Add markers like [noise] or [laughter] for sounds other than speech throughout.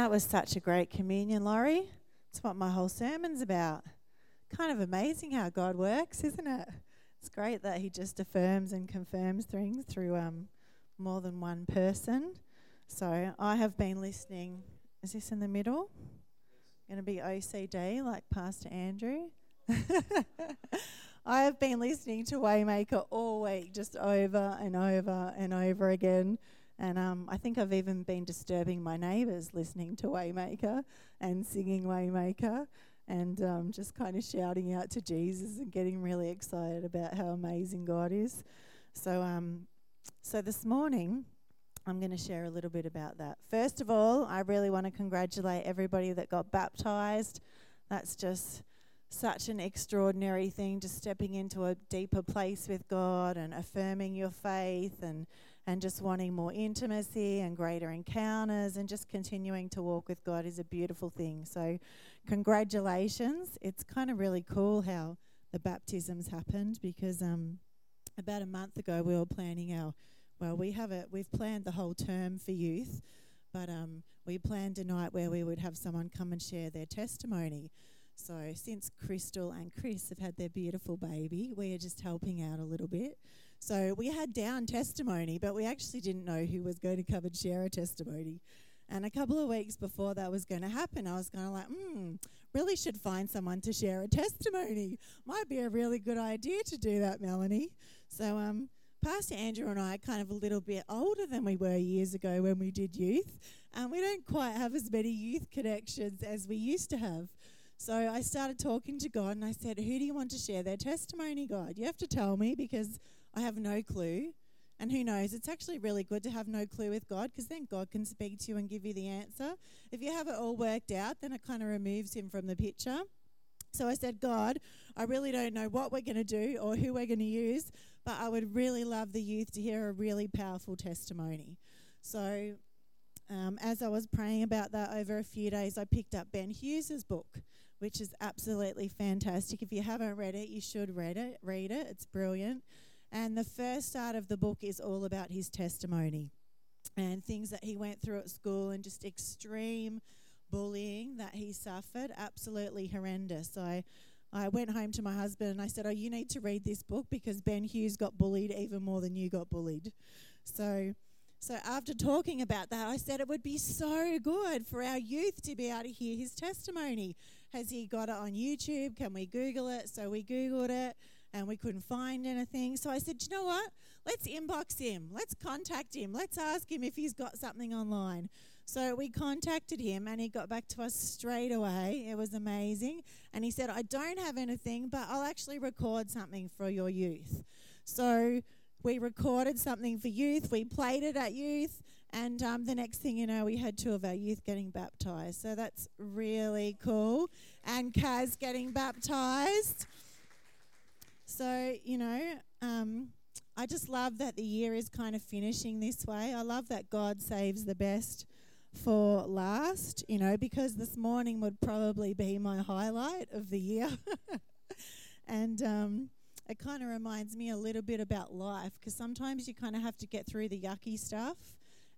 That was such a great communion, Laurie. It's what my whole sermon's about. Kind of amazing how God works, isn't it? It's great that He just affirms and confirms things through um, more than one person. So I have been listening. Is this in the middle? Going to be OCD like Pastor Andrew. [laughs] I have been listening to Waymaker all week, just over and over and over again. And um, I think I've even been disturbing my neighbours listening to Waymaker and singing Waymaker and um, just kind of shouting out to Jesus and getting really excited about how amazing God is. So, um, so this morning, I'm going to share a little bit about that. First of all, I really want to congratulate everybody that got baptized. That's just such an extraordinary thing, just stepping into a deeper place with God and affirming your faith and and just wanting more intimacy and greater encounters and just continuing to walk with God is a beautiful thing. So, congratulations. It's kind of really cool how the baptisms happened because um, about a month ago we were planning our, well, we have it, we've planned the whole term for youth, but um, we planned a night where we would have someone come and share their testimony. So, since Crystal and Chris have had their beautiful baby, we are just helping out a little bit. So we had down testimony, but we actually didn't know who was going to come and share a testimony. And a couple of weeks before that was going to happen, I was kind of like, hmm, really should find someone to share a testimony. Might be a really good idea to do that, Melanie. So, um, Pastor Andrew and I are kind of a little bit older than we were years ago when we did youth. and we don't quite have as many youth connections as we used to have. So I started talking to God and I said, Who do you want to share their testimony, God? You have to tell me because I have no clue. And who knows, it's actually really good to have no clue with God because then God can speak to you and give you the answer. If you have it all worked out, then it kind of removes him from the picture. So I said, God, I really don't know what we're going to do or who we're going to use, but I would really love the youth to hear a really powerful testimony. So um, as I was praying about that over a few days, I picked up Ben Hughes's book, which is absolutely fantastic. If you haven't read it, you should read it. Read it; it's brilliant. And the first start of the book is all about his testimony and things that he went through at school and just extreme bullying that he suffered, absolutely horrendous. I I went home to my husband and I said, "Oh, you need to read this book because Ben Hughes got bullied even more than you got bullied." So so after talking about that, I said it would be so good for our youth to be able to hear his testimony. Has he got it on YouTube? Can we Google it? So we Googled it and we couldn't find anything. So I said, you know what? Let's inbox him. Let's contact him. Let's ask him if he's got something online. So we contacted him and he got back to us straight away. It was amazing. And he said, I don't have anything, but I'll actually record something for your youth. So we recorded something for youth. We played it at youth. And um, the next thing you know, we had two of our youth getting baptized. So that's really cool. And Kaz getting baptized. So, you know, um, I just love that the year is kind of finishing this way. I love that God saves the best for last, you know, because this morning would probably be my highlight of the year. [laughs] and um, it kind of reminds me a little bit about life because sometimes you kind of have to get through the yucky stuff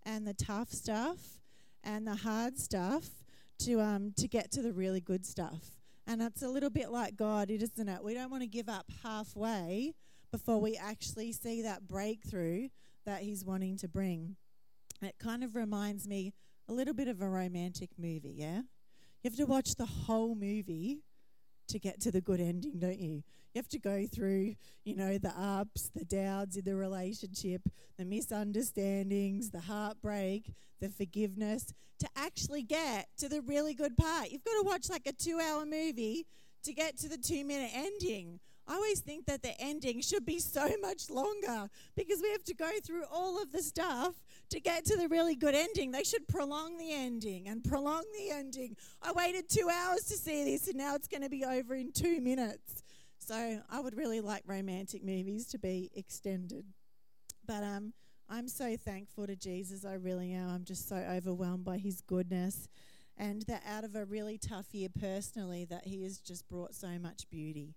and the tough stuff and the hard stuff to um, to get to the really good stuff. And it's a little bit like God, isn't it? We don't want to give up halfway before we actually see that breakthrough that He's wanting to bring. It kind of reminds me a little bit of a romantic movie, yeah? You have to watch the whole movie to get to the good ending, don't you? You have to go through, you know, the ups, the downs in the relationship, the misunderstandings, the heartbreak, the forgiveness to actually get to the really good part. You've got to watch like a two hour movie to get to the two minute ending. I always think that the ending should be so much longer because we have to go through all of the stuff to get to the really good ending. They should prolong the ending and prolong the ending. I waited two hours to see this and now it's going to be over in two minutes. So I would really like romantic movies to be extended. But um, I'm so thankful to Jesus. I really am. I'm just so overwhelmed by his goodness. And that out of a really tough year personally, that he has just brought so much beauty.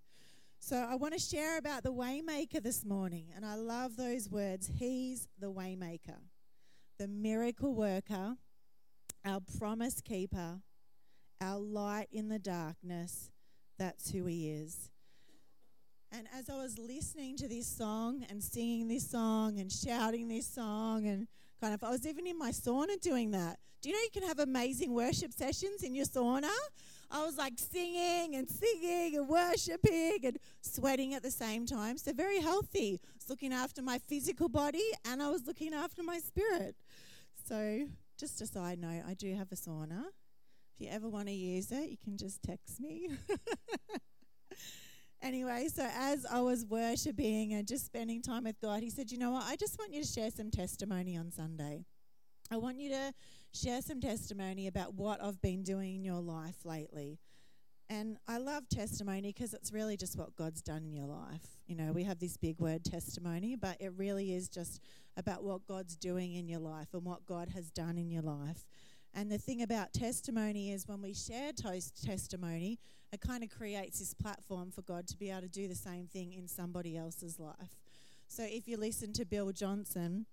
So I want to share about the waymaker this morning. And I love those words. He's the waymaker, the miracle worker. our promise keeper, our light in the darkness. That's who He is. And as I was listening to this song and singing this song and shouting this song, and kind of, I was even in my sauna doing that. Do you know you can have amazing worship sessions in your sauna? I was like singing and singing and worshiping and sweating at the same time. So, very healthy. I was looking after my physical body and I was looking after my spirit. So, just a side note, I do have a sauna. If you ever want to use it, you can just text me. [laughs] anyway, so as I was worshiping and just spending time with God, He said, You know what? I just want you to share some testimony on Sunday. I want you to share some testimony about what I've been doing in your life lately. And I love testimony because it's really just what God's done in your life. You know, we have this big word testimony, but it really is just about what God's doing in your life and what God has done in your life. And the thing about testimony is when we share toast testimony, it kind of creates this platform for God to be able to do the same thing in somebody else's life. So if you listen to Bill Johnson,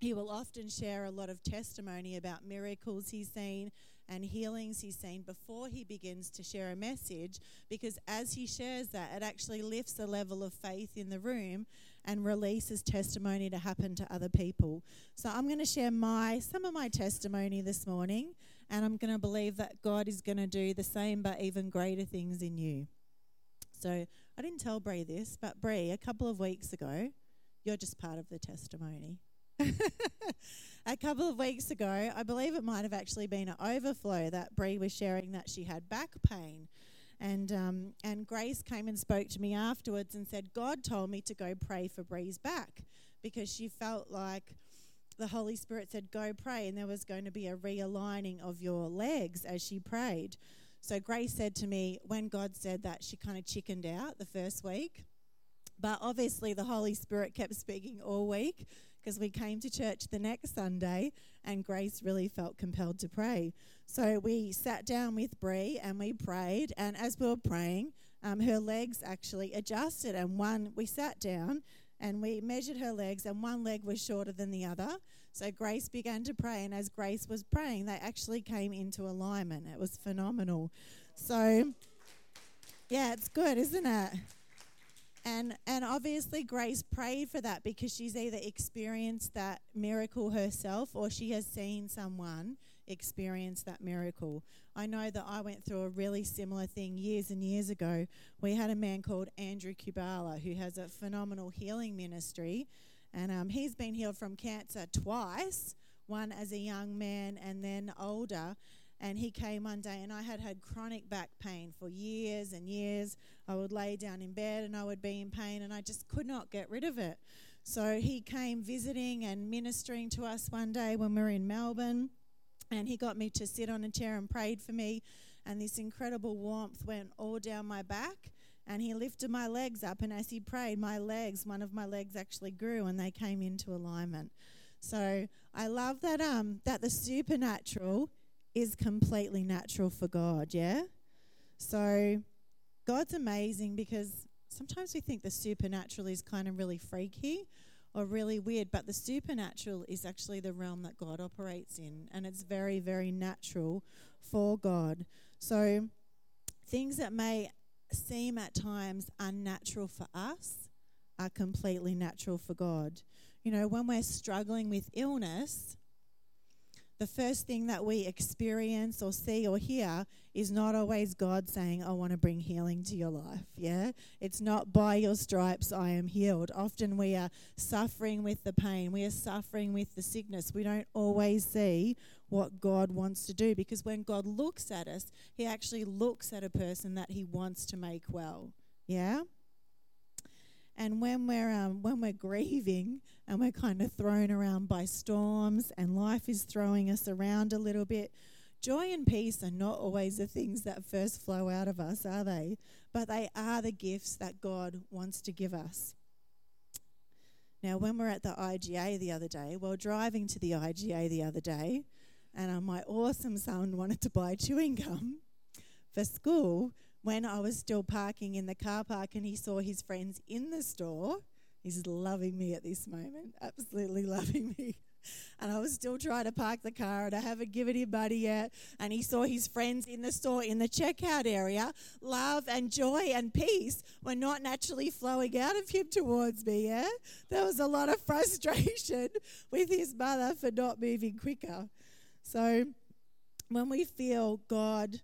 he will often share a lot of testimony about miracles he's seen and healings he's seen before he begins to share a message because as he shares that it actually lifts the level of faith in the room and releases testimony to happen to other people. So I'm going to share my some of my testimony this morning and I'm going to believe that God is going to do the same but even greater things in you. So I didn't tell Bree this, but Bree, a couple of weeks ago, you're just part of the testimony. [laughs] a couple of weeks ago, I believe it might have actually been an overflow that Bree was sharing that she had back pain. And, um, and Grace came and spoke to me afterwards and said, God told me to go pray for Bree's back because she felt like the Holy Spirit said, Go pray, and there was going to be a realigning of your legs as she prayed. So Grace said to me, when God said that, she kind of chickened out the first week. But obviously, the Holy Spirit kept speaking all week because we came to church the next Sunday and Grace really felt compelled to pray. So we sat down with Bree and we prayed. And as we were praying, um, her legs actually adjusted. And one, we sat down and we measured her legs, and one leg was shorter than the other. So Grace began to pray. And as Grace was praying, they actually came into alignment. It was phenomenal. So, yeah, it's good, isn't it? And and obviously Grace prayed for that because she's either experienced that miracle herself or she has seen someone experience that miracle. I know that I went through a really similar thing years and years ago. We had a man called Andrew Kubala who has a phenomenal healing ministry, and um, he's been healed from cancer twice. One as a young man and then older. And he came one day, and I had had chronic back pain for years and years. I would lay down in bed and I would be in pain, and I just could not get rid of it. So he came visiting and ministering to us one day when we were in Melbourne, and he got me to sit on a chair and prayed for me. And this incredible warmth went all down my back. And he lifted my legs up, and as he prayed, my legs, one of my legs actually grew and they came into alignment. So I love that um that the supernatural is completely natural for God, yeah? So God's amazing because sometimes we think the supernatural is kind of really freaky or really weird, but the supernatural is actually the realm that God operates in, and it's very, very natural for God. So things that may seem at times unnatural for us are completely natural for God. You know, when we're struggling with illness, the first thing that we experience or see or hear is not always God saying, I want to bring healing to your life. Yeah? It's not by your stripes I am healed. Often we are suffering with the pain, we are suffering with the sickness. We don't always see what God wants to do because when God looks at us, He actually looks at a person that He wants to make well. Yeah? And when we're um, when we're grieving and we're kind of thrown around by storms and life is throwing us around a little bit, joy and peace are not always the things that first flow out of us, are they? But they are the gifts that God wants to give us. Now, when we're at the IGA the other day, well, driving to the IGA the other day, and uh, my awesome son wanted to buy chewing gum for school, when I was still parking in the car park and he saw his friends in the store. He's loving me at this moment, absolutely [laughs] loving me. and I was still trying to park the car and I haven't given him money yet. And he saw his friends in the store in the checkout area. Love and joy and peace were not naturally flowing out of him towards me. Yeah, there was a lot of frustration [laughs] with his mother for not moving quicker. So when we feel God,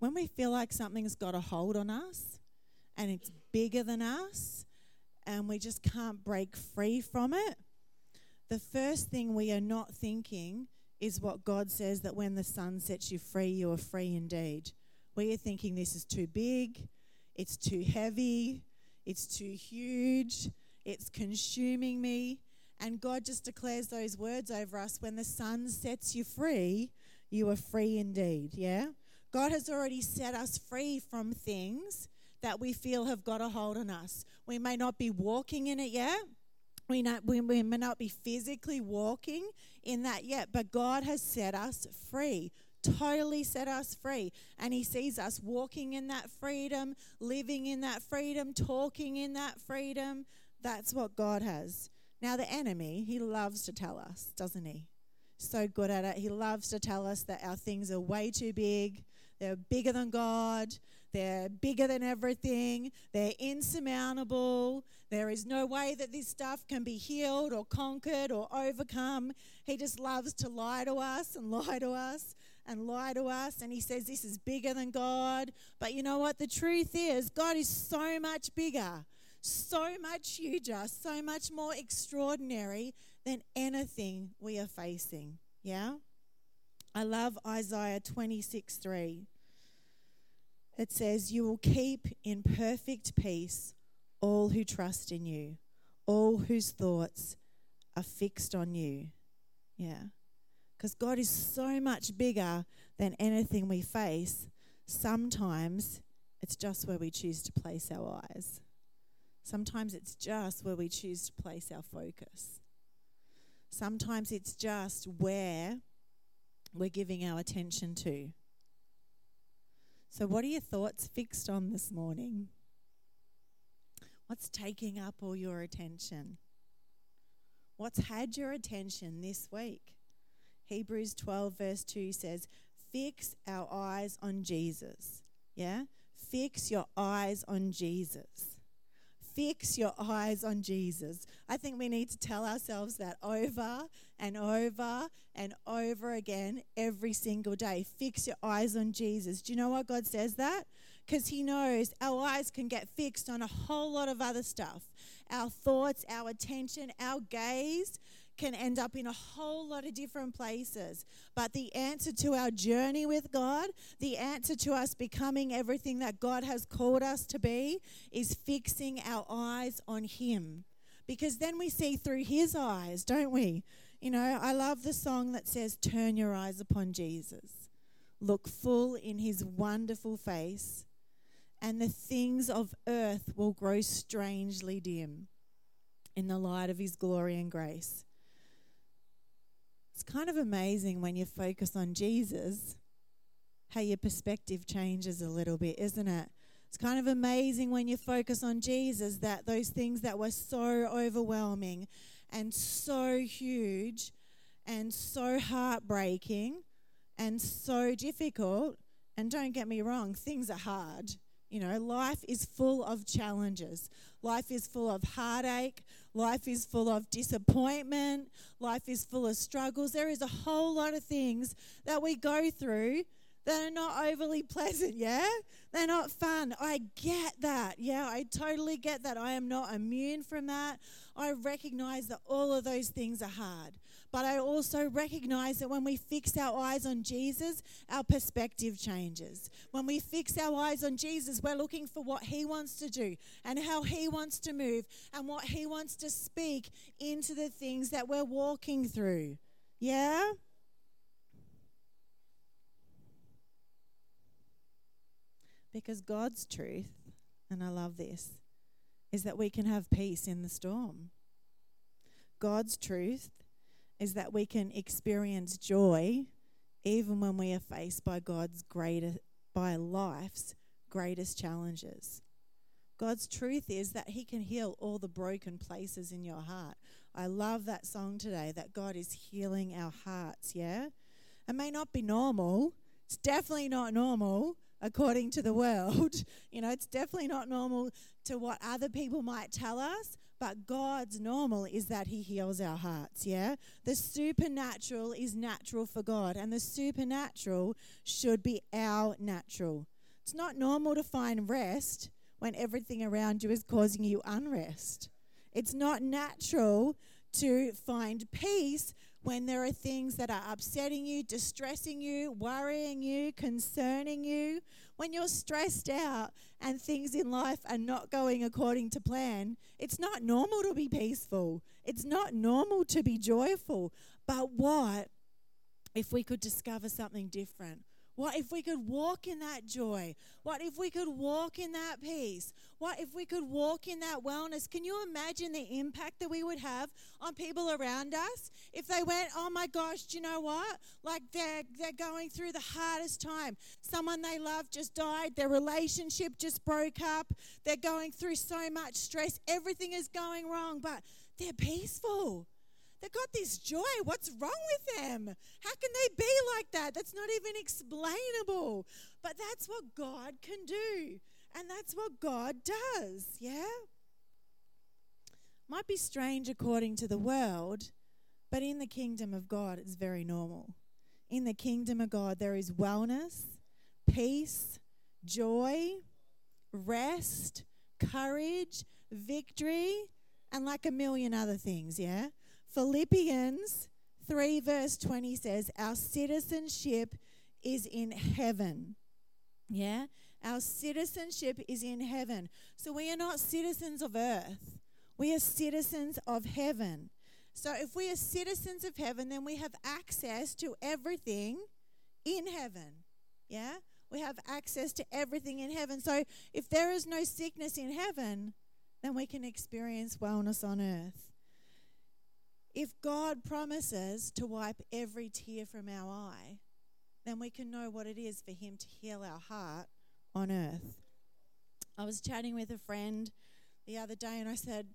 when we feel like something's got a hold on us and it's bigger than us and we just can't break free from it the first thing we are not thinking is what God says that when the son sets you free, you are free indeed. We are thinking this is too big, it's too heavy, it's too huge, it's consuming me. And God just declares those words over us when the son sets you free, you are free indeed. Yeah? God has already set us free from things that we feel have got a hold on us. We may not be walking in it yet we, not, we, we may not be physically walking in that yet, but God has set us free totally set us free. And He sees us walking in that freedom, living in that freedom, talking in that freedom. That's what God has. Now, the enemy, he loves to tell us, doesn't he? So good at it. He loves to tell us that our things are way too big, they're bigger than God, they're bigger than everything. They're insurmountable. There is no way that this stuff can be healed or conquered or overcome. He just loves to lie to us and lie to us and lie to us. And he says this is bigger than God. But you know what? The truth is, God is so much bigger, so much huger, so much more extraordinary than anything we are facing. Yeah? I love Isaiah 26 3 it says, You will keep in perfect peace all who trust in you, all whose thoughts are fixed on you. Yeah. Because God is so much bigger than anything we face. Sometimes it's just where we choose to place our eyes. Sometimes it's just where we choose to place our focus. Sometimes it's just where we're giving our attention to. So, what are your thoughts fixed on this morning? What's taking up all your attention? What's had your attention this week? Hebrews 12, verse 2 says, Fix our eyes on Jesus. Yeah? Fix your eyes on Jesus. Fix your eyes on Jesus. I think we need to tell ourselves that over and over and over again every single day. Fix your eyes on Jesus. Do you know why God says that? Because He knows our eyes can get fixed on a whole lot of other stuff. Our thoughts, our attention, our gaze can end up in a whole lot of different places. But the answer to our journey with God, the answer to us becoming everything that God has called us to be, is fixing our eyes on Him. Because then we see through His eyes, don't we? You know, I love the song that says, Turn your eyes upon Jesus. Look full in His wonderful face, and the things of earth will grow strangely dim in the light of His glory and grace. It's kind of amazing when you focus on Jesus, how your perspective changes a little bit, isn't it? It's kind of amazing when you focus on Jesus that those things that were so overwhelming and so huge and so heartbreaking and so difficult, and don't get me wrong, things are hard. You know, life is full of challenges. Life is full of heartache. Life is full of disappointment. Life is full of struggles. There is a whole lot of things that we go through that are not overly [laughs] pleasant, yeah? They're not fun. I get that. Yeah, I totally get that. I am not immune from that. I recognize that all of those things are hard. But I also recognize that when we fix our eyes on Jesus, our perspective changes. When we fix our eyes on Jesus, we're looking for what He wants to do and how He wants to move and what He wants to speak into the things that we're walking through. Yeah? Because God's truth, and I love this, is that we can have peace in the storm. God's truth is that we can experience joy even when we are faced by God's greatest, by life's greatest challenges. God's truth is that He can heal all the broken places in your heart. I love that song today that God is healing our hearts, yeah? It may not be normal. It's definitely not normal according to the world. [laughs] You know, it's definitely not normal to what other people might tell us, but God's normal is that He heals our hearts, yeah? The supernatural is natural for God, and the supernatural should be our natural. It's not normal to find rest when everything around you is causing you unrest. It's not natural to find peace when there are things that are upsetting you, distressing you, worrying you, concerning you, when you're stressed out and things in life are not going according to plan, it's not normal to be peaceful. It's not normal to be joyful. But what if we could discover something different? What if we could walk in that joy? What if we could walk in that peace? What if we could walk in that wellness? Can you imagine the impact that we would have on people around us if they went, "Oh my gosh, do you know what? Like they're they're going through the hardest time. Someone they love just died, their relationship just broke up. They're going through so much stress. Everything is going wrong, but they're peaceful." They've got this joy. What's wrong with them? How can they be like that? That's not even explainable. But that's what God can do. And that's what God does. Yeah? Might be strange according to the world, but in the kingdom of God, it's very normal. In the kingdom of God, there is wellness, peace, joy, rest, courage, victory, and like a million other things, yeah? Philippians 3, verse 20 says, Our citizenship is in heaven. Yeah? Our citizenship is in heaven. So we are not citizens of earth, we are citizens of heaven. So if we are citizens of heaven, then we have access to everything in heaven. Yeah? We have access to everything in heaven. So if there is no sickness in heaven, then we can experience wellness on earth. If God promises to wipe every tear from our eye, then we can know what it is for Him to heal our heart on earth. I was chatting with a friend the other day and I said,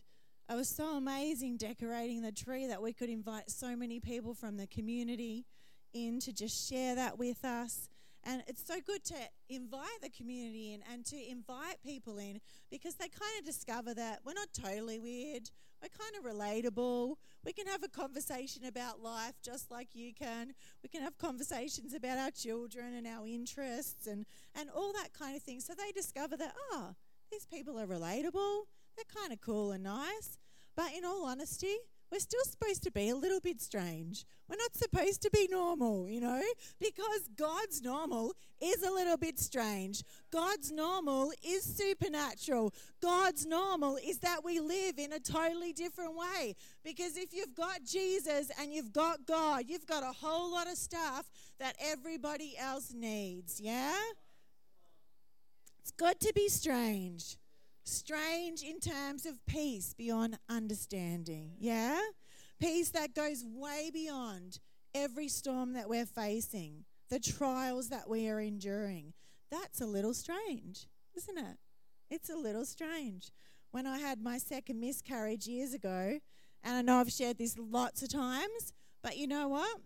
it was so amazing decorating the tree that we could invite so many people from the community in to just share that with us. And it's so good to invite the community in and to invite people in because they kind of discover that we're not totally weird. We're kind of relatable. We can have a conversation about life just like you can. We can have conversations about our children and our interests and, and all that kind of thing. So they discover that, oh, these people are relatable. They're kind of cool and nice. But in all honesty, we're still supposed to be a little bit strange. We're not supposed to be normal, you know, because God's normal is a little bit strange. God's normal is supernatural. God's normal is that we live in a totally different way. Because if you've got Jesus and you've got God, you've got a whole lot of stuff that everybody else needs, yeah? It's got to be strange strange in terms of peace beyond understanding. Yeah? Peace that goes way beyond every storm that we're facing, the trials that we are enduring. That's a little strange, isn't it? It's a little strange. When I had my second miscarriage years ago, and I know I've shared this lots of times, but you know what?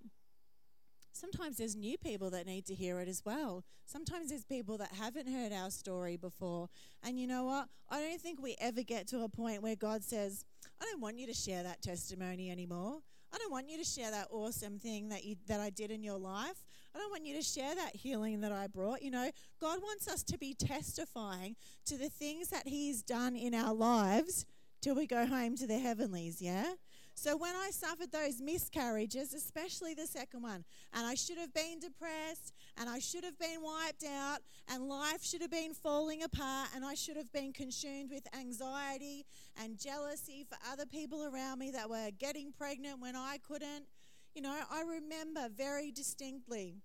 Sometimes there's new people that need to hear it as well. Sometimes there's people that haven't heard our story before. And you know what? I don't think we ever get to a point where God says, I don't want you to share that testimony anymore. I don't want you to share that awesome thing that you that I did in your life. I don't want you to share that healing that I brought. You know, God wants us to be testifying to the things that He's done in our lives till we go home to the heavenlies, yeah? So when I suffered those miscarriages, especially the second one, and I should have been depressed, and I should have been wiped out, and life should have been falling apart, and I should have been consumed with anxiety and jealousy for other people around me that were getting pregnant when I couldn't. You know, I remember very distinctly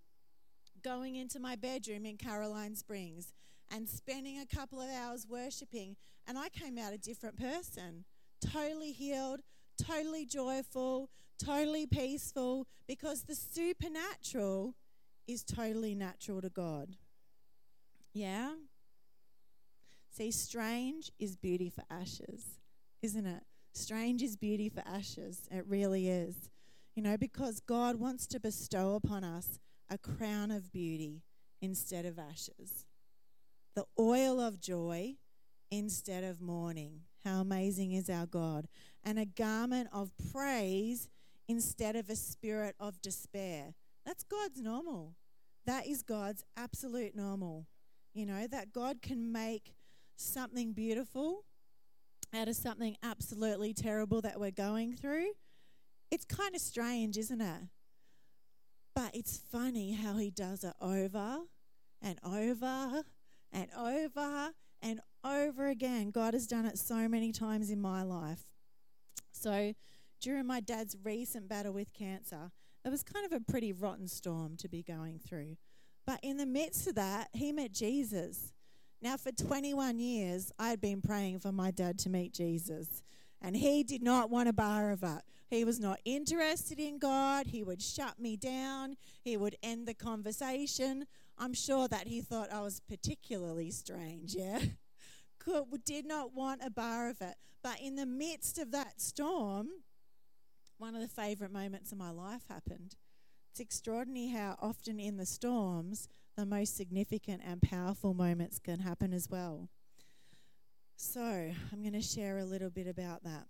going into my bedroom in Caroline Springs and spending a couple of hours worshiping, and I came out a different person, totally healed totally joyful, totally peaceful, because the supernatural is totally natural to God. Yeah? See, strange is beauty for ashes, isn't it? Strange is beauty for ashes. It really is. You know, because God wants to bestow upon us a crown of beauty instead of ashes, the oil of joy instead of mourning. How amazing is our God! And a garment of praise instead of a spirit of despair. That's God's normal. That is God's absolute normal. You know, that God can make something beautiful out of something absolutely terrible that we're going through. It's kind of strange, isn't it? But it's funny how he does it over and over and over and over again. God has done it so many times in my life. So, during my dad's recent battle with cancer, it was kind of a pretty rotten storm to be going through. But in the midst of that, he met Jesus. Now, for 21 years, I had been praying for my dad to meet Jesus, and he did not want a bar of it. He was not interested in God. He would shut me down. He would end the conversation. I'm sure that he thought I was particularly strange, yeah? [laughs] Could, did not want a bar of it. But in the midst of that storm, one of the favourite moments of my life happened. It's extraordinary how often in the storms, the most significant and powerful moments can happen as well. So, I'm going to share a little bit about that.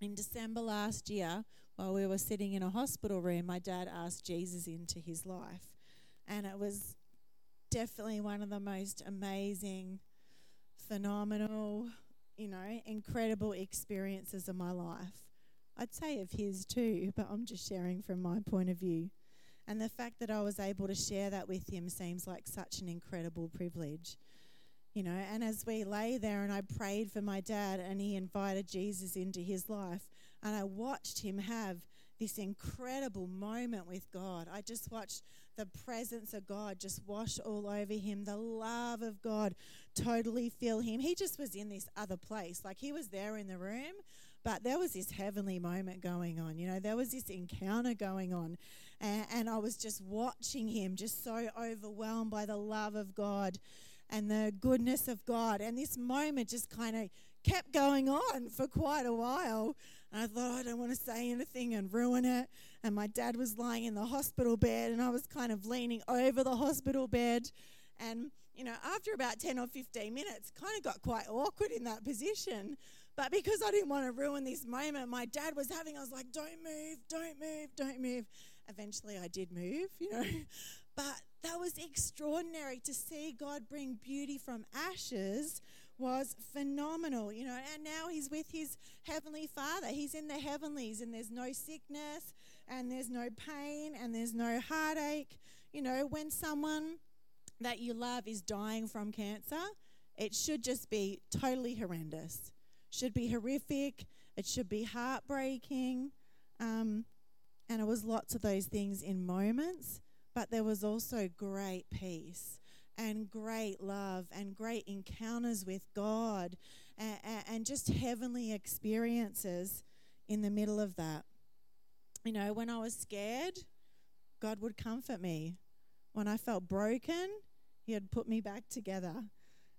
In December last year, while we were sitting in a hospital room, my dad asked Jesus into his life. And it was definitely one of the most amazing, phenomenal, you know, incredible experiences of my life. I'd say of his too, but I'm just sharing from my point of view. And the fact that I was able to share that with him seems like such an incredible privilege. You know, and as we lay there and I prayed for my dad and he invited Jesus into his life, and I watched him have this incredible moment with God. I just watched the presence of God just wash all over him, the love of God totally fill him. He just was in this other place. Like he was there in the room, but there was this heavenly moment going on. You know, there was this encounter going on. And, and I was just watching him, just so overwhelmed by the love of God and the goodness of God. And this moment just kind of kept going on for quite a while. And I thought, I don't want to say anything and ruin it. And my dad was lying in the hospital bed, and I was kind of leaning over the hospital bed. And, you know, after about 10 or 15 minutes, kind of got quite awkward in that position. But because I didn't want to ruin this moment, my dad was having, I was like, don't move, don't move, don't move. Eventually I did move, you know. [laughs] But that was extraordinary to see God bring beauty from ashes was phenomenal, you know. And now he's with his heavenly Father. He's in the heavenlies, and there's no sickness, and there's no pain, and there's no heartache. You know, when someone that you love is dying from cancer, it should just be totally horrendous should be horrific, it should be heartbreaking. Um, and it was lots of those things in moments, but there was also great peace and great love and great encounters with God and, and just heavenly experiences in the middle of that. You know, when I was scared, God would comfort me. When I felt broken, He had put me back together.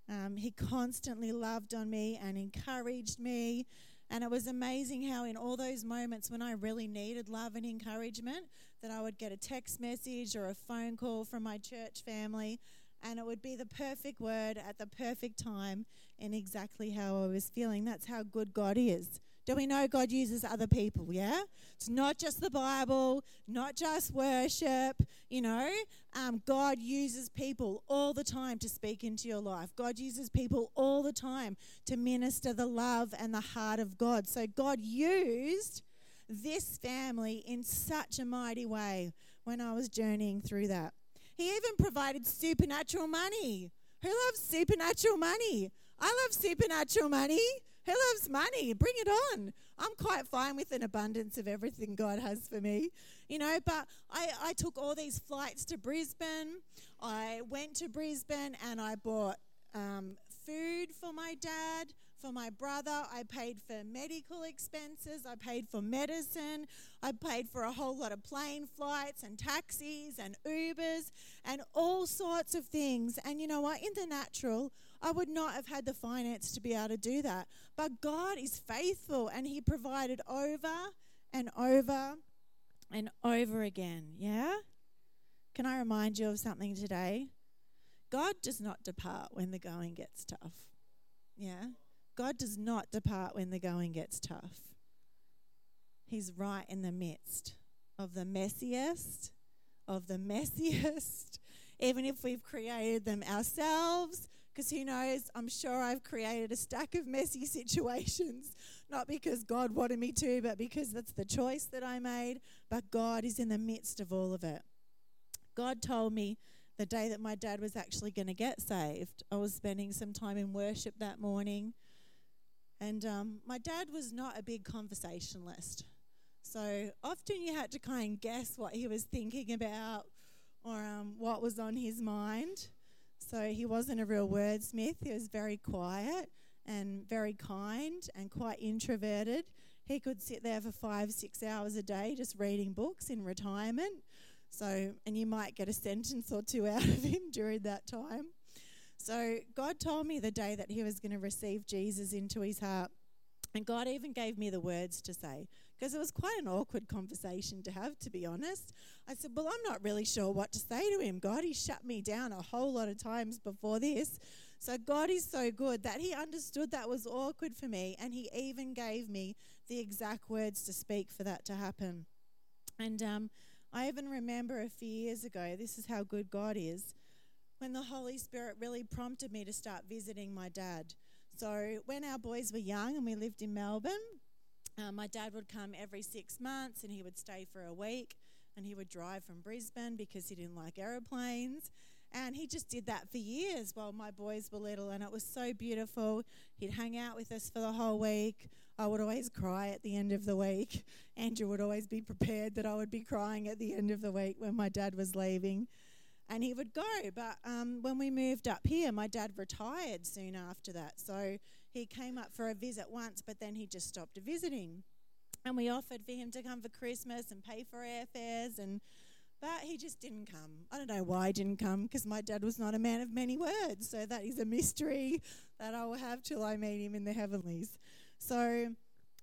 Um, he constantly loved on me and encouraged me. And it was amazing how, in all those moments when I really needed love and encouragement, that I would get a text message or a phone call from my church family, and it would be the perfect word at the perfect time in exactly how I was feeling. That's how good God is. Do we know God uses other people? Yeah? It's not just the Bible, not just worship. You know, um, God uses people all the time to speak into your life. God uses people all the time to minister the love and the heart of God. So God used this family in such a mighty way when I was journeying through that. He even provided supernatural money. Who loves supernatural money? I love supernatural money. Who loves money? Bring it on. I'm quite fine with an abundance of everything God has for me, you know. But I, I took all these flights to Brisbane. I went to Brisbane and I bought um, food for my dad, for my brother. I paid for medical expenses. I paid for medicine. I paid for a whole lot of plane flights and taxis and Ubers and all sorts of things. And you know what? In the natural, I would not have had the finance to be able to do that. But God is faithful and He provided over and over and over again. Yeah? Can I remind you of something today? God does not depart when the going gets tough. Yeah? God does not depart when the going gets tough. He's right in the midst of the messiest, of the messiest, [laughs] even if we've created them ourselves. Because who knows, I'm sure I've created a stack of messy [laughs] situations, not because God wanted me to, but because that's the choice that I made. But God is in the midst of all of it. God told me the day that my dad was actually going to get saved. I was spending some time in worship that morning. And um, my dad was not a big conversationalist. So often you had to kind of guess what he was thinking about or um, what was on his mind. So he wasn't a real wordsmith. He was very quiet and very kind and quite introverted. He could sit there for five, six hours a day just reading books in retirement. So, and you might get a sentence or two [laughs] out of him during that time. So, God told me the day that he was going to receive Jesus into his heart. And God even gave me the words to say because it was quite an awkward conversation to have, to be honest. I said, Well, I'm not really sure what to say to him. God, he shut me down a whole lot of times before this. So God is so good that he understood that was awkward for me, and he even gave me the exact words to speak for that to happen. And um, I even remember a few years ago, this is how good God is, when the Holy Spirit really prompted me to start visiting my dad. So when our boys were young and we lived in Melbourne, uh, my dad would come every six months and he would stay for a week and he would drive from Brisbane because he didn't like aeroplanes. And he just did that for years while my boys were little, and it was so beautiful. He'd hang out with us for the whole week. I would always cry at the end of the week. [laughs] Andrew would always be prepared that I would be crying at the end of the week when my dad was leaving. And he would go. But um, when we moved up here, my dad retired soon after that. So he came up for a visit once, but then he just stopped visiting. And we offered for him to come for Christmas and pay for airfares, and but he just didn't come. I don't know why he didn't come, because my dad was not a man of many words. So that is a mystery [laughs] that I will have till I meet him in the heavenlies. So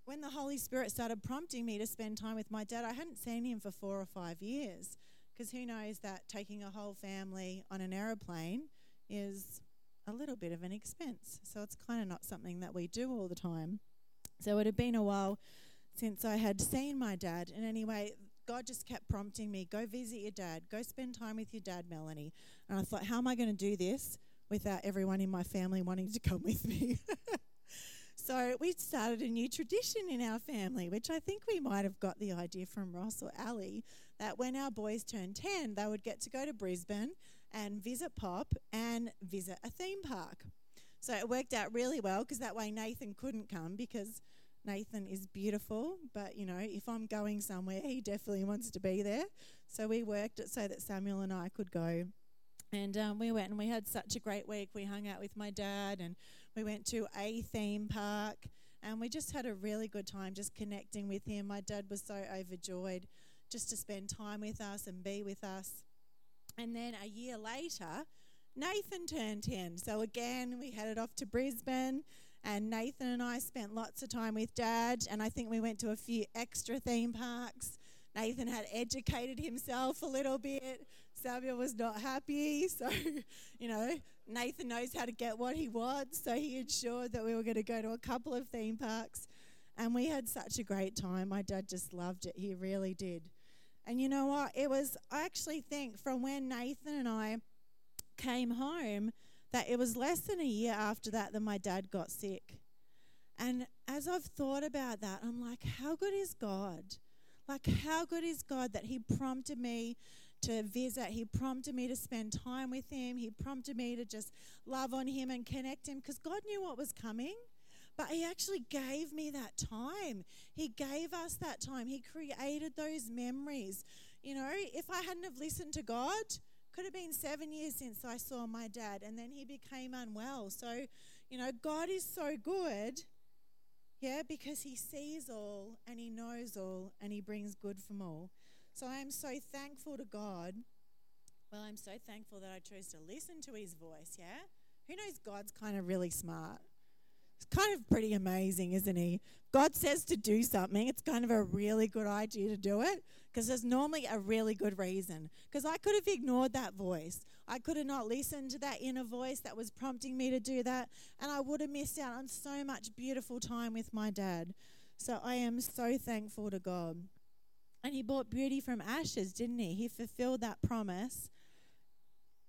when the Holy Spirit started prompting me to spend time with my dad, I hadn't seen him for four or five years. Because who knows that taking a whole family on an aeroplane is a little bit of an expense. So it's kind of not something that we do all the time. So it had been a while since I had seen my dad. And anyway, God just kept prompting me go visit your dad, go spend time with your dad, Melanie. And I thought, how am I going to do this without everyone in my family wanting to come with me? [laughs] so we started a new tradition in our family, which I think we might have got the idea from Ross or Ali, that when our boys turned 10, they would get to go to Brisbane and visit Pop and visit a theme park. So it worked out really well because that way Nathan couldn't come because Nathan is beautiful, but you know, if I'm going somewhere, he definitely wants to be there. So we worked it so that Samuel and I could go. And um, we went and we had such a great week. We hung out with my dad and we went to a theme park and we just had a really good time just connecting with him. My dad was so overjoyed just to spend time with us and be with us. And then a year later, Nathan turned 10. So again, we headed off to Brisbane, and Nathan and I spent lots of time with Dad, and I think we went to a few extra theme parks. Nathan had educated himself a little bit. Samuel was not happy, [laughs] so, you know, Nathan knows how to get what he wants, so he ensured that we were going to go to a couple of theme parks. And we had such a great time. My dad just loved it. He really did. And you know what? It was, I actually think, from when Nathan and I came home, that it was less than a year after that that my dad got sick. And as I've thought about that, I'm like, how good is God? Like, how good is God that He prompted me to visit? He prompted me to spend time with Him. He prompted me to just love on Him and connect Him because God knew what was coming. But he actually gave me that time. He gave us that time. He created those memories. You know, if I hadn't have listened to God, could have been seven years since I saw my dad, and then he became unwell. So, you know, God is so good, yeah, because he sees all and he knows all and he brings good from all. So I am so thankful to God. Well, I'm so thankful that I chose to listen to his voice, yeah? Who knows God's kind of really smart? It's kind of pretty amazing, isn't he? God says to do something, it's kind of a really good idea to do it because there's normally a really good reason. Because I could have ignored that voice. I could have not listened to that inner voice that was prompting me to do that, and I would have missed out on so much beautiful time with my dad. So I am so thankful to God. And he brought beauty from ashes, didn't he? He fulfilled that promise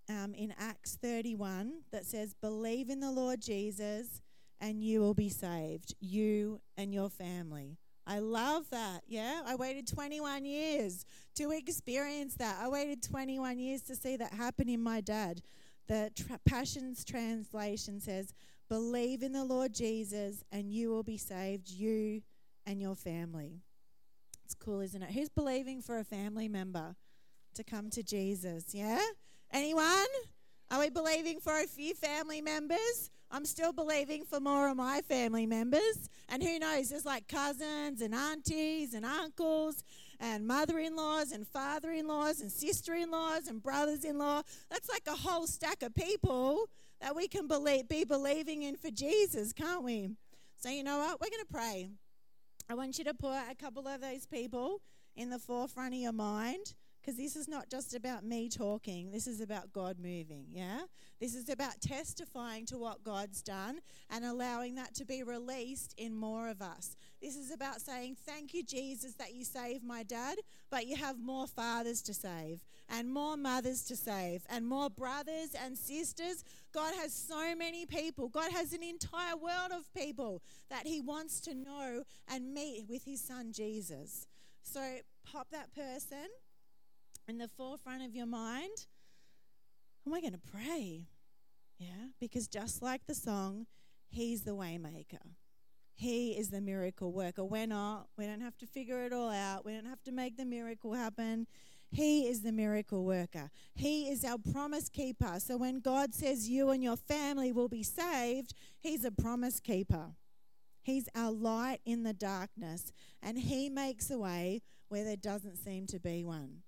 um, in Acts 31 that says, Believe in the Lord Jesus and you will be saved, you and your family. I love that. Yeah, I waited 21 years to experience that. I waited 21 years to see that happen in my dad. The tra- Passions translation says, Believe in the Lord Jesus and you will be saved, you and your family. It's cool, isn't it? Who's believing for a family member to come to Jesus? Yeah? Anyone? Are we believing for a few family members? I'm still believing for more of my family members. And who knows, there's like cousins and aunties and uncles and mother in laws and father in laws and sister in laws and brothers in law. That's like a whole stack of people that we can believe, be believing in for Jesus, can't we? So, you know what? We're going to pray. I want you to put a couple of those people in the forefront of your mind because this is not just about me talking, this is about God moving, yeah? This is about testifying to what God's done and allowing that to be released in more of us. This is about saying, Thank you, Jesus, that you saved my dad, but you have more fathers to save, and more mothers to save, and more brothers and sisters. God has so many people. God has an entire world of people that He wants to know and meet with His Son, Jesus. So pop that person in the forefront of your mind. And we're going to pray. Yeah, because just like the song, He's the waymaker. He is the miracle worker. We're not. We don't have to figure it all out. We don't have to make the miracle happen. He is the miracle worker. He is our promise keeper. So when God says you and your family will be saved, He's a promise keeper. He's our light in the darkness, and He makes a way where there doesn't seem to be one.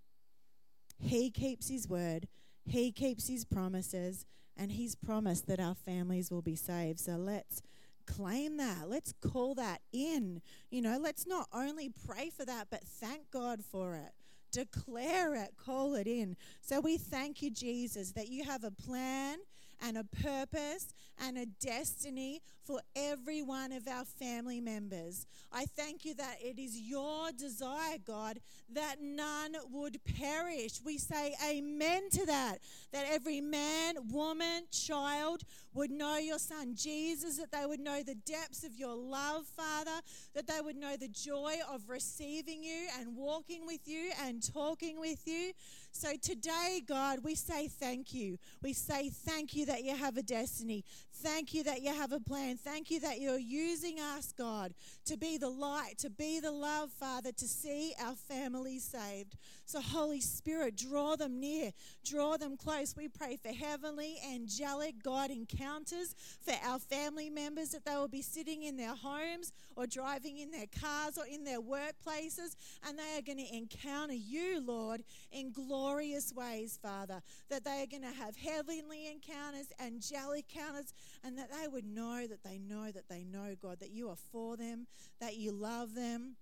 He keeps His word, He keeps His promises, and He's promised that our families will be saved. So let's claim that. Let's call that in. You know, let's not only pray for that, but thank God for it. Declare it, call it in. So we thank you, Jesus, that you have a plan and a purpose and a destiny for every one of our family members. I thank you that it is your desire, God, that none would perish. We say amen to that, that every man, woman, child would know your son Jesus, that they would know the depths of your love, Father, that they would know the joy of receiving you and walking with you and talking with you. So today, God, we say thank you. We say thank you that you have a destiny. Thank you that you have a plan. Thank you that you're using us, God, to be the light, to be the love, Father, to see our families saved. So, Holy Spirit, draw them near, draw them close. We pray for heavenly, angelic God encounters for our family members that they will be sitting in their homes or driving in their cars or in their workplaces and they are going to encounter you, Lord, in glorious ways, Father. That they are going to have heavenly encounters, angelic encounters, and that they would know that they know that they know, God, that you are for them, that you love them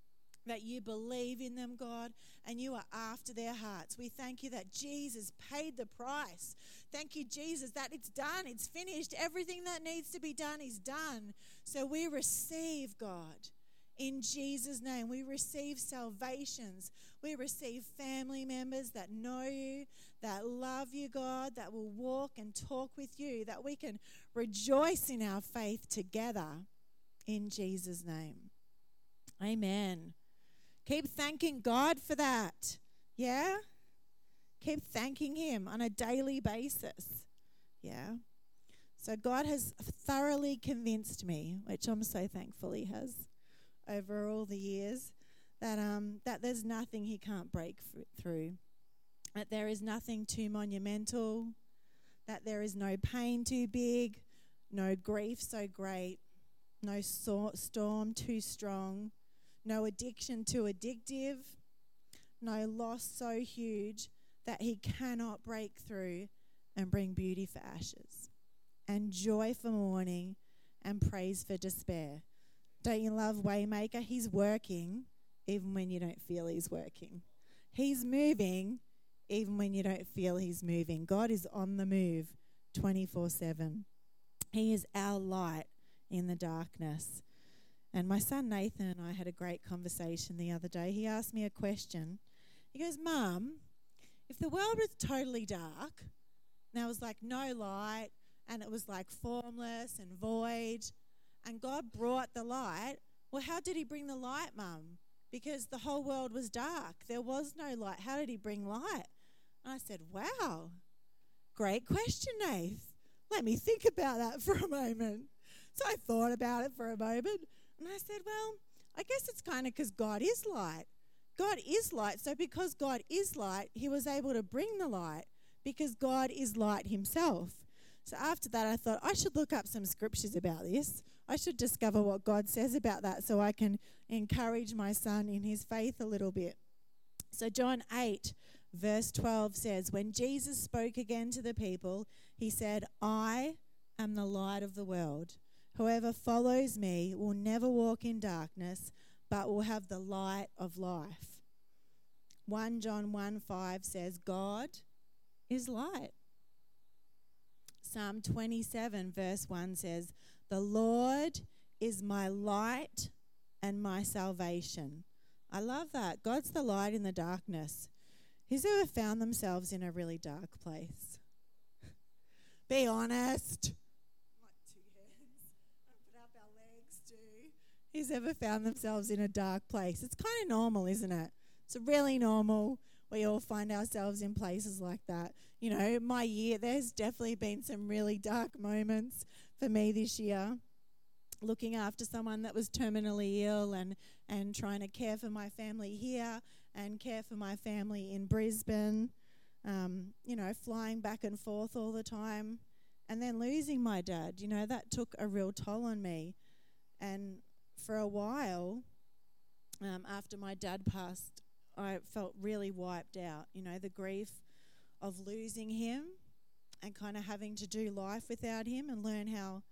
that you believe in them, God, and you are after their hearts. We thank you that Jesus paid the price. Thank you, Jesus, that it's done, it's finished. Everything that needs to be done is done. So we receive, God. In Jesus' name, we receive salvations. We receive family members that know you, that love you, God, that will walk and talk with you, that we can rejoice in our faith together. In Jesus' name. Amen. Keep thanking God for that. Yeah? Keep thanking Him on a daily basis. Yeah? So God has thoroughly convinced me, which I'm so thankful He has over all the years, that, um, that there's nothing He can't break through, that there is nothing too monumental, that there is no pain too big, no grief so great, no so- storm too strong no addiction too addictive, no loss so huge that he cannot break through and bring beauty for ashes. and joy for mourning and praise for despair. Don't you love Waymaker? He's working even when you don't feel he's working. He's moving even when you don't feel he's moving. God is on the move 24 7. He is our light in the darkness. And my son Nathan and I had a great conversation the other day. He asked me a question. He goes, Mum, if the world was totally dark, and there was like no light, and it was like formless and void, and God brought the light, well, how did He bring the light, Mum? Because the whole world was dark. There was no light. How did He bring light? I said, Wow, great question, Nath. Let me think about that [laughs] for a moment. So I thought about it for a moment, and I said, Well, I guess it's kind of because God is light. God is light. So because God is light, He was able to bring the light because God is light Himself. So after that, I thought I should look up some scriptures about this. I should discover what God says about that so I can encourage my son in his faith a little bit. So, John 8, verse 12 says, When Jesus spoke again to the people, he said, I am the light of the world. Whoever follows me will never walk in darkness, but will have the light of life. 1 John 1 5 says, God is light. Psalm 27, verse 1 says, The Lord is my light and my salvation. I love that. God's the light in the darkness. Who's ever found themselves in a really dark place? Be honest. Not two hands. Put up our legs, do. Who's ever found themselves in a dark place? It's kind of normal, isn't it? It's really normal. We all find ourselves in places like that you know, my year, there's definitely been some really dark moments for me this year. Looking after someone that was terminally ill and, and trying to care for my family here and care for my family in Brisbane. Um, you know, flying back and forth all the time. And then losing my dad, you know, that took a real toll on me. And for a while, um, after my dad passed, I felt really wiped out. You know, the grief of losing him and kind of having to do life without him and learn how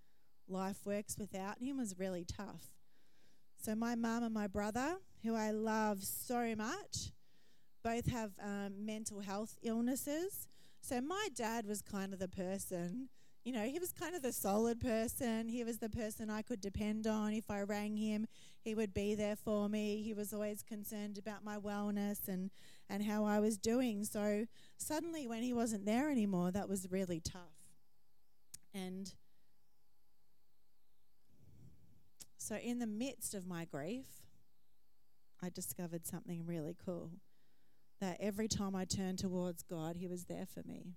life works without him was really tough. So, my mum and my brother, who I love so much, both have um, mental health illnesses. So, my dad was kind of the person you know, he was kind of the solid person. He was the person I could depend on. If I rang him, he would be there for me. He was always concerned about my wellness and, and how I was doing. So suddenly, when he wasn't there anymore, that was really tough. And so, in the midst of my grief, I discovered something really cool that every time I turned towards God, He was there for me.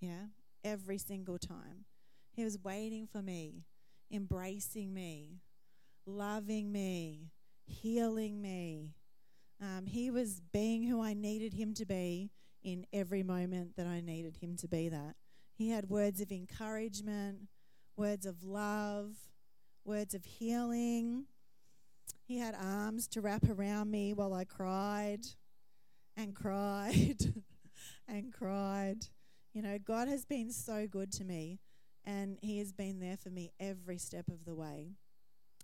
Yeah, every single time. He was waiting for me, embracing me, loving me, healing me. Um, he was being who I needed him to be in every moment that I needed him to be that. He had words of encouragement, words of love, words of healing. He had arms to wrap around me while I cried and cried [laughs] and cried. You know, God has been so good to me, and He has been there for me every step of the way.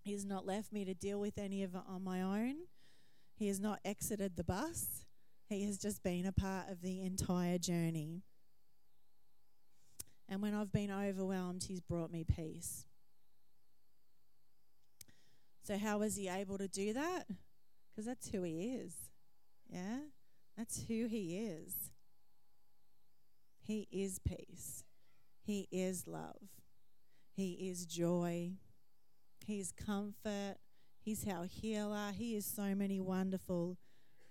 He has not left me to deal with any of it on my own. He has not exited the bus. He has just been a part of the entire journey. And when I've been overwhelmed, He's brought me peace. So, how was He able to do that? Because that's who He is. Yeah? That's who He is. He is peace. He is love. He is joy. He's comfort. He's our healer. He is so many wonderful,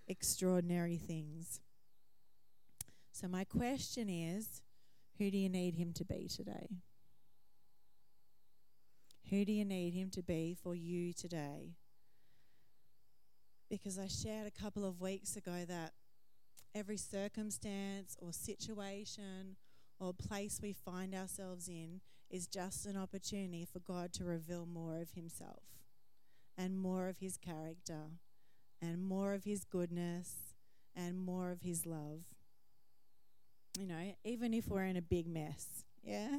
extraordinary things. So, my question is who do you need him to be today? Who do you need him to be for you today? Because I shared a couple of weeks ago that every circumstance or situation or place we find ourselves in is just an opportunity for God to reveal more of Himself and more of His character and more of His goodness and more of His love. You know, even if we're in a big mess, yeah?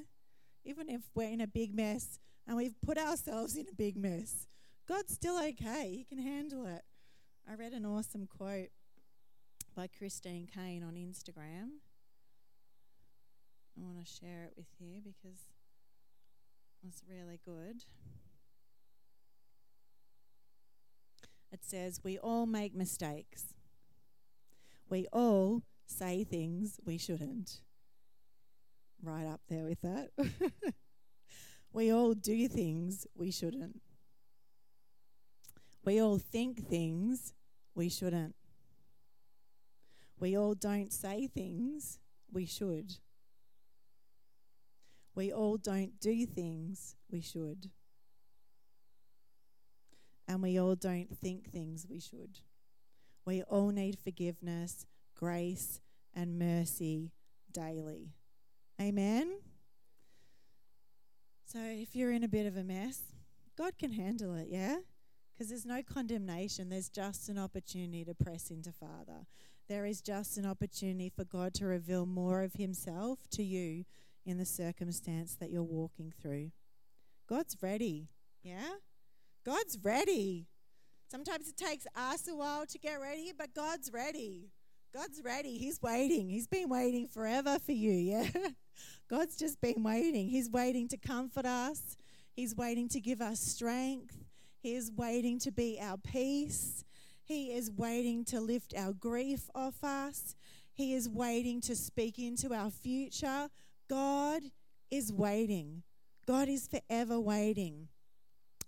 even if we're in a big mess and we've put ourselves in a big mess, God's still okay. He can handle it. I read an awesome quote by Christine Kane on Instagram. I want to share it with you because it was really good. It says, We all make mistakes. We all say things we shouldn't. Right up there with that. [laughs] we all do things we shouldn't. We all think things we shouldn't. We all don't say things we should. We all don't do things we should. And we all don't think things we should. We all need forgiveness, grace, and mercy daily. Amen? So if you're in a bit of a mess, God can handle it, yeah? Because there's no condemnation, there's just an opportunity to press into Father. There is just an opportunity for God to reveal more of Himself to you in the circumstance that you're walking through. God's ready, yeah? God's ready. Sometimes it takes us a while to get ready, but God's ready. God's ready. He's waiting. He's been waiting forever for you, yeah? [laughs] God's just been waiting. He's waiting to comfort us, He's waiting to give us strength, He is waiting to be our peace. He is waiting to lift our grief off us. He is waiting to speak into our future. God is waiting. God is forever waiting.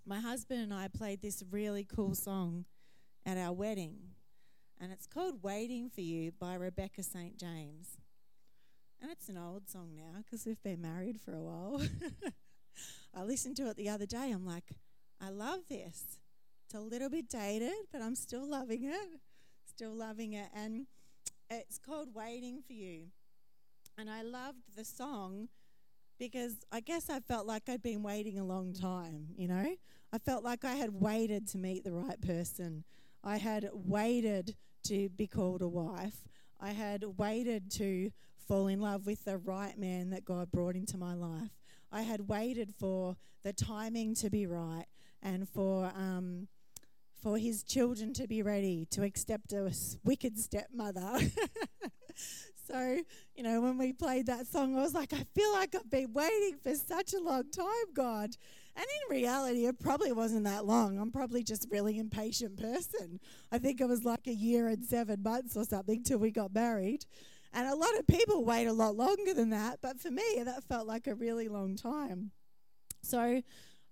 My husband and I played this really cool song at our wedding, and it's called Waiting for You by Rebecca St. James. And it's an old song now because we've been married for a while. [laughs] I listened to it the other day. I'm like, I love this. It's a little bit dated, but I'm still loving it. Still loving it. And it's called Waiting for You. And I loved the song because I guess I felt like I'd been waiting a long time, you know? I felt like I had waited to meet the right person. I had waited to be called a wife. I had waited to fall in love with the right man that God brought into my life. I had waited for the timing to be right and for um, for his children to be ready to accept a wicked stepmother. [laughs] so, you know, when we played that song, I was like, I feel like I've been waiting for such a long time, God. And in reality, it probably wasn't that long. I'm probably just a really impatient person. I think it was like a year and seven months or something till we got married. And a lot of people wait a lot longer than that, but for me, that felt like a really long time. So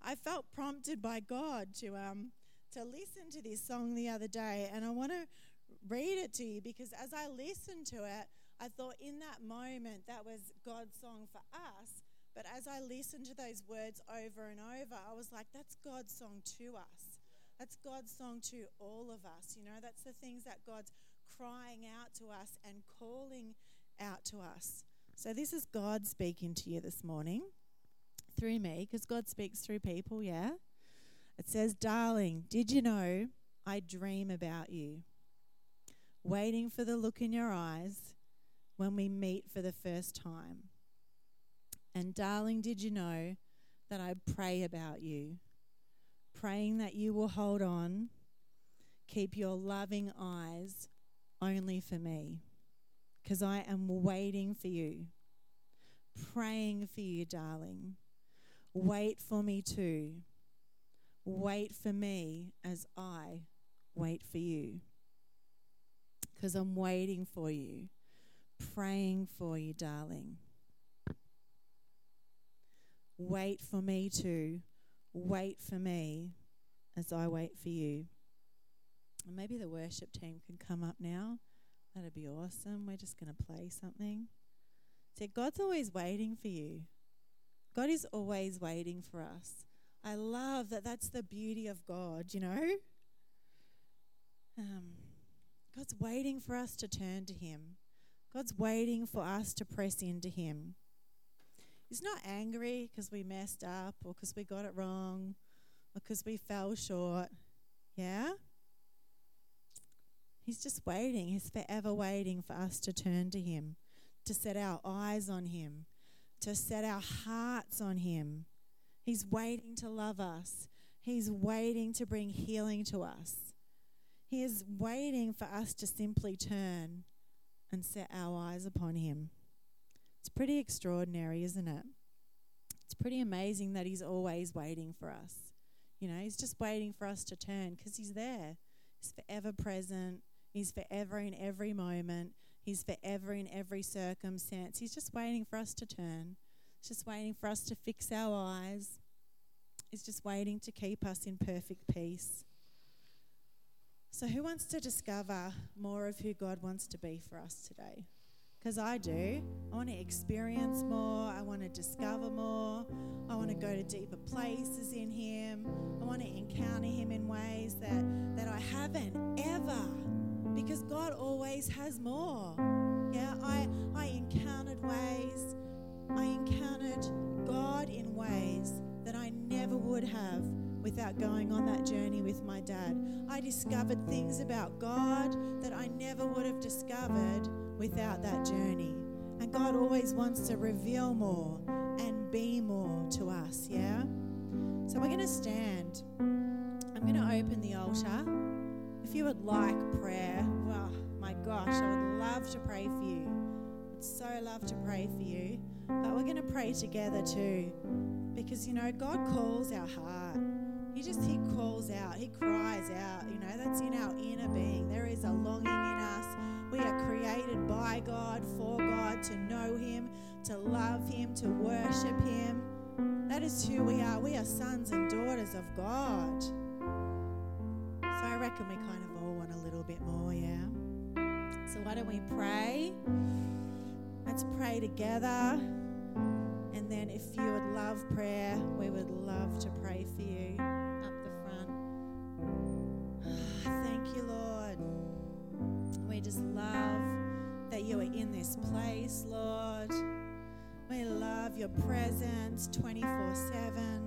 I felt prompted by God to um, to listen to this song the other day, and I want to read it to you because as I listened to it, I thought in that moment that was God's song for us. But as I listened to those words over and over, I was like, that's God's song to us. That's God's song to all of us. You know, that's the things that God's crying out to us and calling out to us. So, this is God speaking to you this morning through me, because God speaks through people, yeah? It says, Darling, did you know I dream about you? Waiting for the look in your eyes when we meet for the first time. And, darling, did you know that I pray about you? Praying that you will hold on, keep your loving eyes only for me, because I am waiting for you, praying for you, darling. Wait for me too. Wait for me as I wait for you. Because I'm waiting for you, praying for you, darling. Wait for me too. Wait for me as I wait for you. Maybe the worship team can come up now. That'd be awesome. We're just going to play something. See, God's always waiting for you. God is always waiting for us. I love that that's the beauty of God, you know? Um, God's waiting for us to turn to Him. God's waiting for us to press into Him. He's not angry because we messed up or because we got it wrong or because we fell short. Yeah? He's just waiting. He's forever waiting for us to turn to Him, to set our eyes on Him, to set our hearts on Him. He's waiting to love us, He's waiting to bring healing to us. He is waiting for us to simply turn and set our eyes upon Him. It's pretty extraordinary, isn't it? It's pretty amazing that He's always waiting for us. You know, He's just waiting for us to turn because He's there. He's forever present, He's forever in every moment, He's forever in every circumstance. He's just waiting for us to turn, He's just waiting for us to fix our eyes. He's just waiting to keep us in perfect peace. So, who wants to discover more of who God wants to be for us today? Because I do. I want to experience more. I want to discover more. I want to go to deeper places in Him. I want to encounter Him in ways that, that I haven't ever. Because God always has more. Yeah, I, I encountered ways, I encountered God in ways that I never would have without going on that journey with my dad. I discovered things about God that I never would have discovered without that journey. And God always wants to reveal more and be more to us, yeah? So we're going to stand. I'm going to open the altar. If you would like prayer, well, my gosh, I would love to pray for you. I'd so love to pray for you. But we're going to pray together too. Because, you know, God calls our heart. He just, He calls out. He cries out. You know, that's in our inner being. There is a longing in us. We are created by God, for God, to know Him, to love Him, to worship Him. That is who we are. We are sons and daughters of God. I reckon we kind of all want a little bit more, yeah? So why don't we pray? Let's pray together. And then if you would love prayer, we would love to pray for you up the front. [sighs] Thank you, Lord. We just love that you are in this place, Lord. We love your presence 24 7.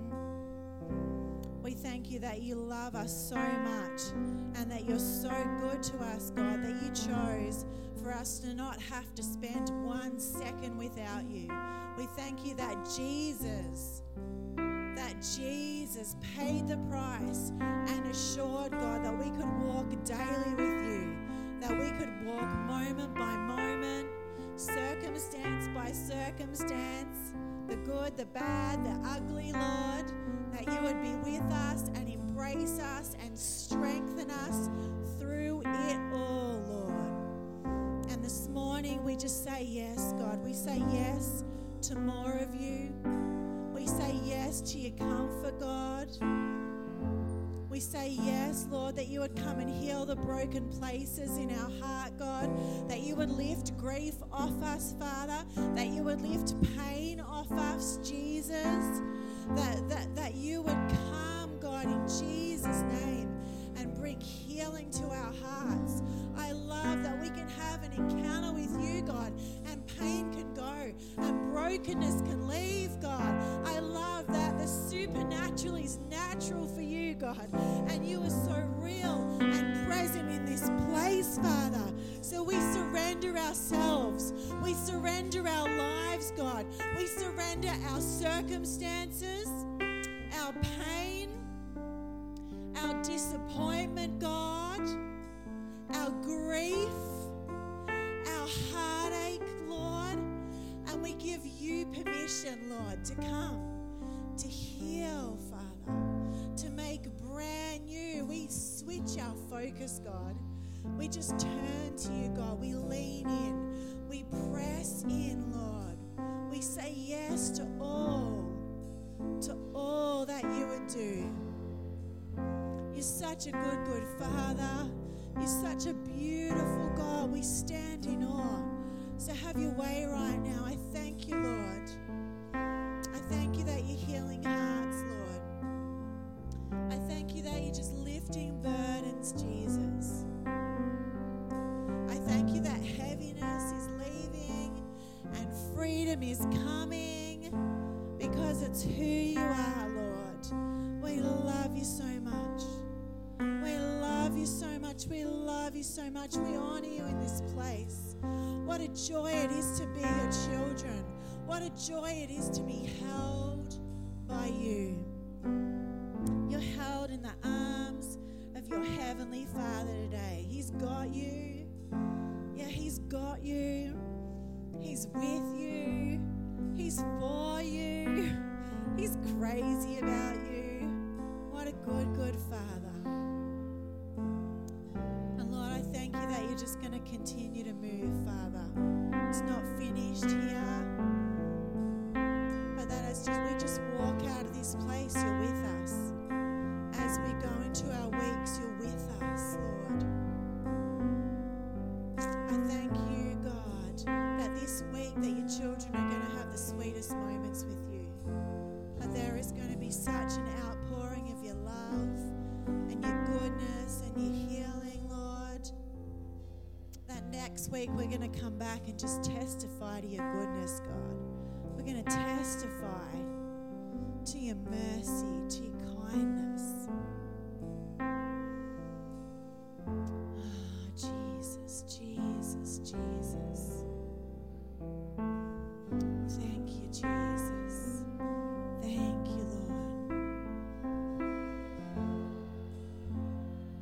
We thank you that you love us so much and that you're so good to us, God, that you chose for us to not have to spend one second without you. We thank you that Jesus, that Jesus paid the price and assured, God, that we could walk daily with you, that we could walk moment by moment, circumstance by circumstance, the good, the bad, the ugly, Lord, that you would be with us and embrace us and strengthen us through it all, Lord. And this morning we just say yes, God. We say yes to more of you. We say yes to your comfort, God. We say yes, Lord, that you would come and heal the broken places in our heart, God. That you would lift grief off us, Father. That you would lift pain off us, Jesus. That, that, that you would come, God, in Jesus' name and bring healing to our hearts. I love that we can have an encounter with you, God, pain can go and brokenness can leave, God. I love that the supernatural is natural for you, God, and you are so real and present in this place, Father. So we surrender ourselves, we surrender our lives, God, we surrender our circumstances, our pain our disappointment, God, our grief, our heartache, Lord. And we give you permission, Lord, to come, to heal, Father, to make brand new. We switch our focus, God. We just turn to you, God. We lean in. We press in, Lord. We say yes to all, to all that you would do. You're such a good, good Father. You're such a beautiful God. We stand in awe. So have your way right now. I thank you, Lord. I thank you that you're healing hearts, Lord. I thank you that you're just lifting burdens, Jesus. I thank you that heaviness is leaving and freedom is coming because it's who you are, Lord. We love you so much. We love you so much. We love you so much. We honor you in this place. What a joy it is to be your children. What a joy it is to be held by you. You're held in the arms of your Heavenly Father today. He's got you. Yeah, He's got you. He's with you. He's for you. He's crazy about you. What a good, good continue to move, Father. It's not finished here. But that as we just walk out of this place, you're with us. As we go into our weeks, you're with us, Lord. I thank week we're going to come back and just testify to your goodness, God. We're going to testify to your mercy, to your kindness.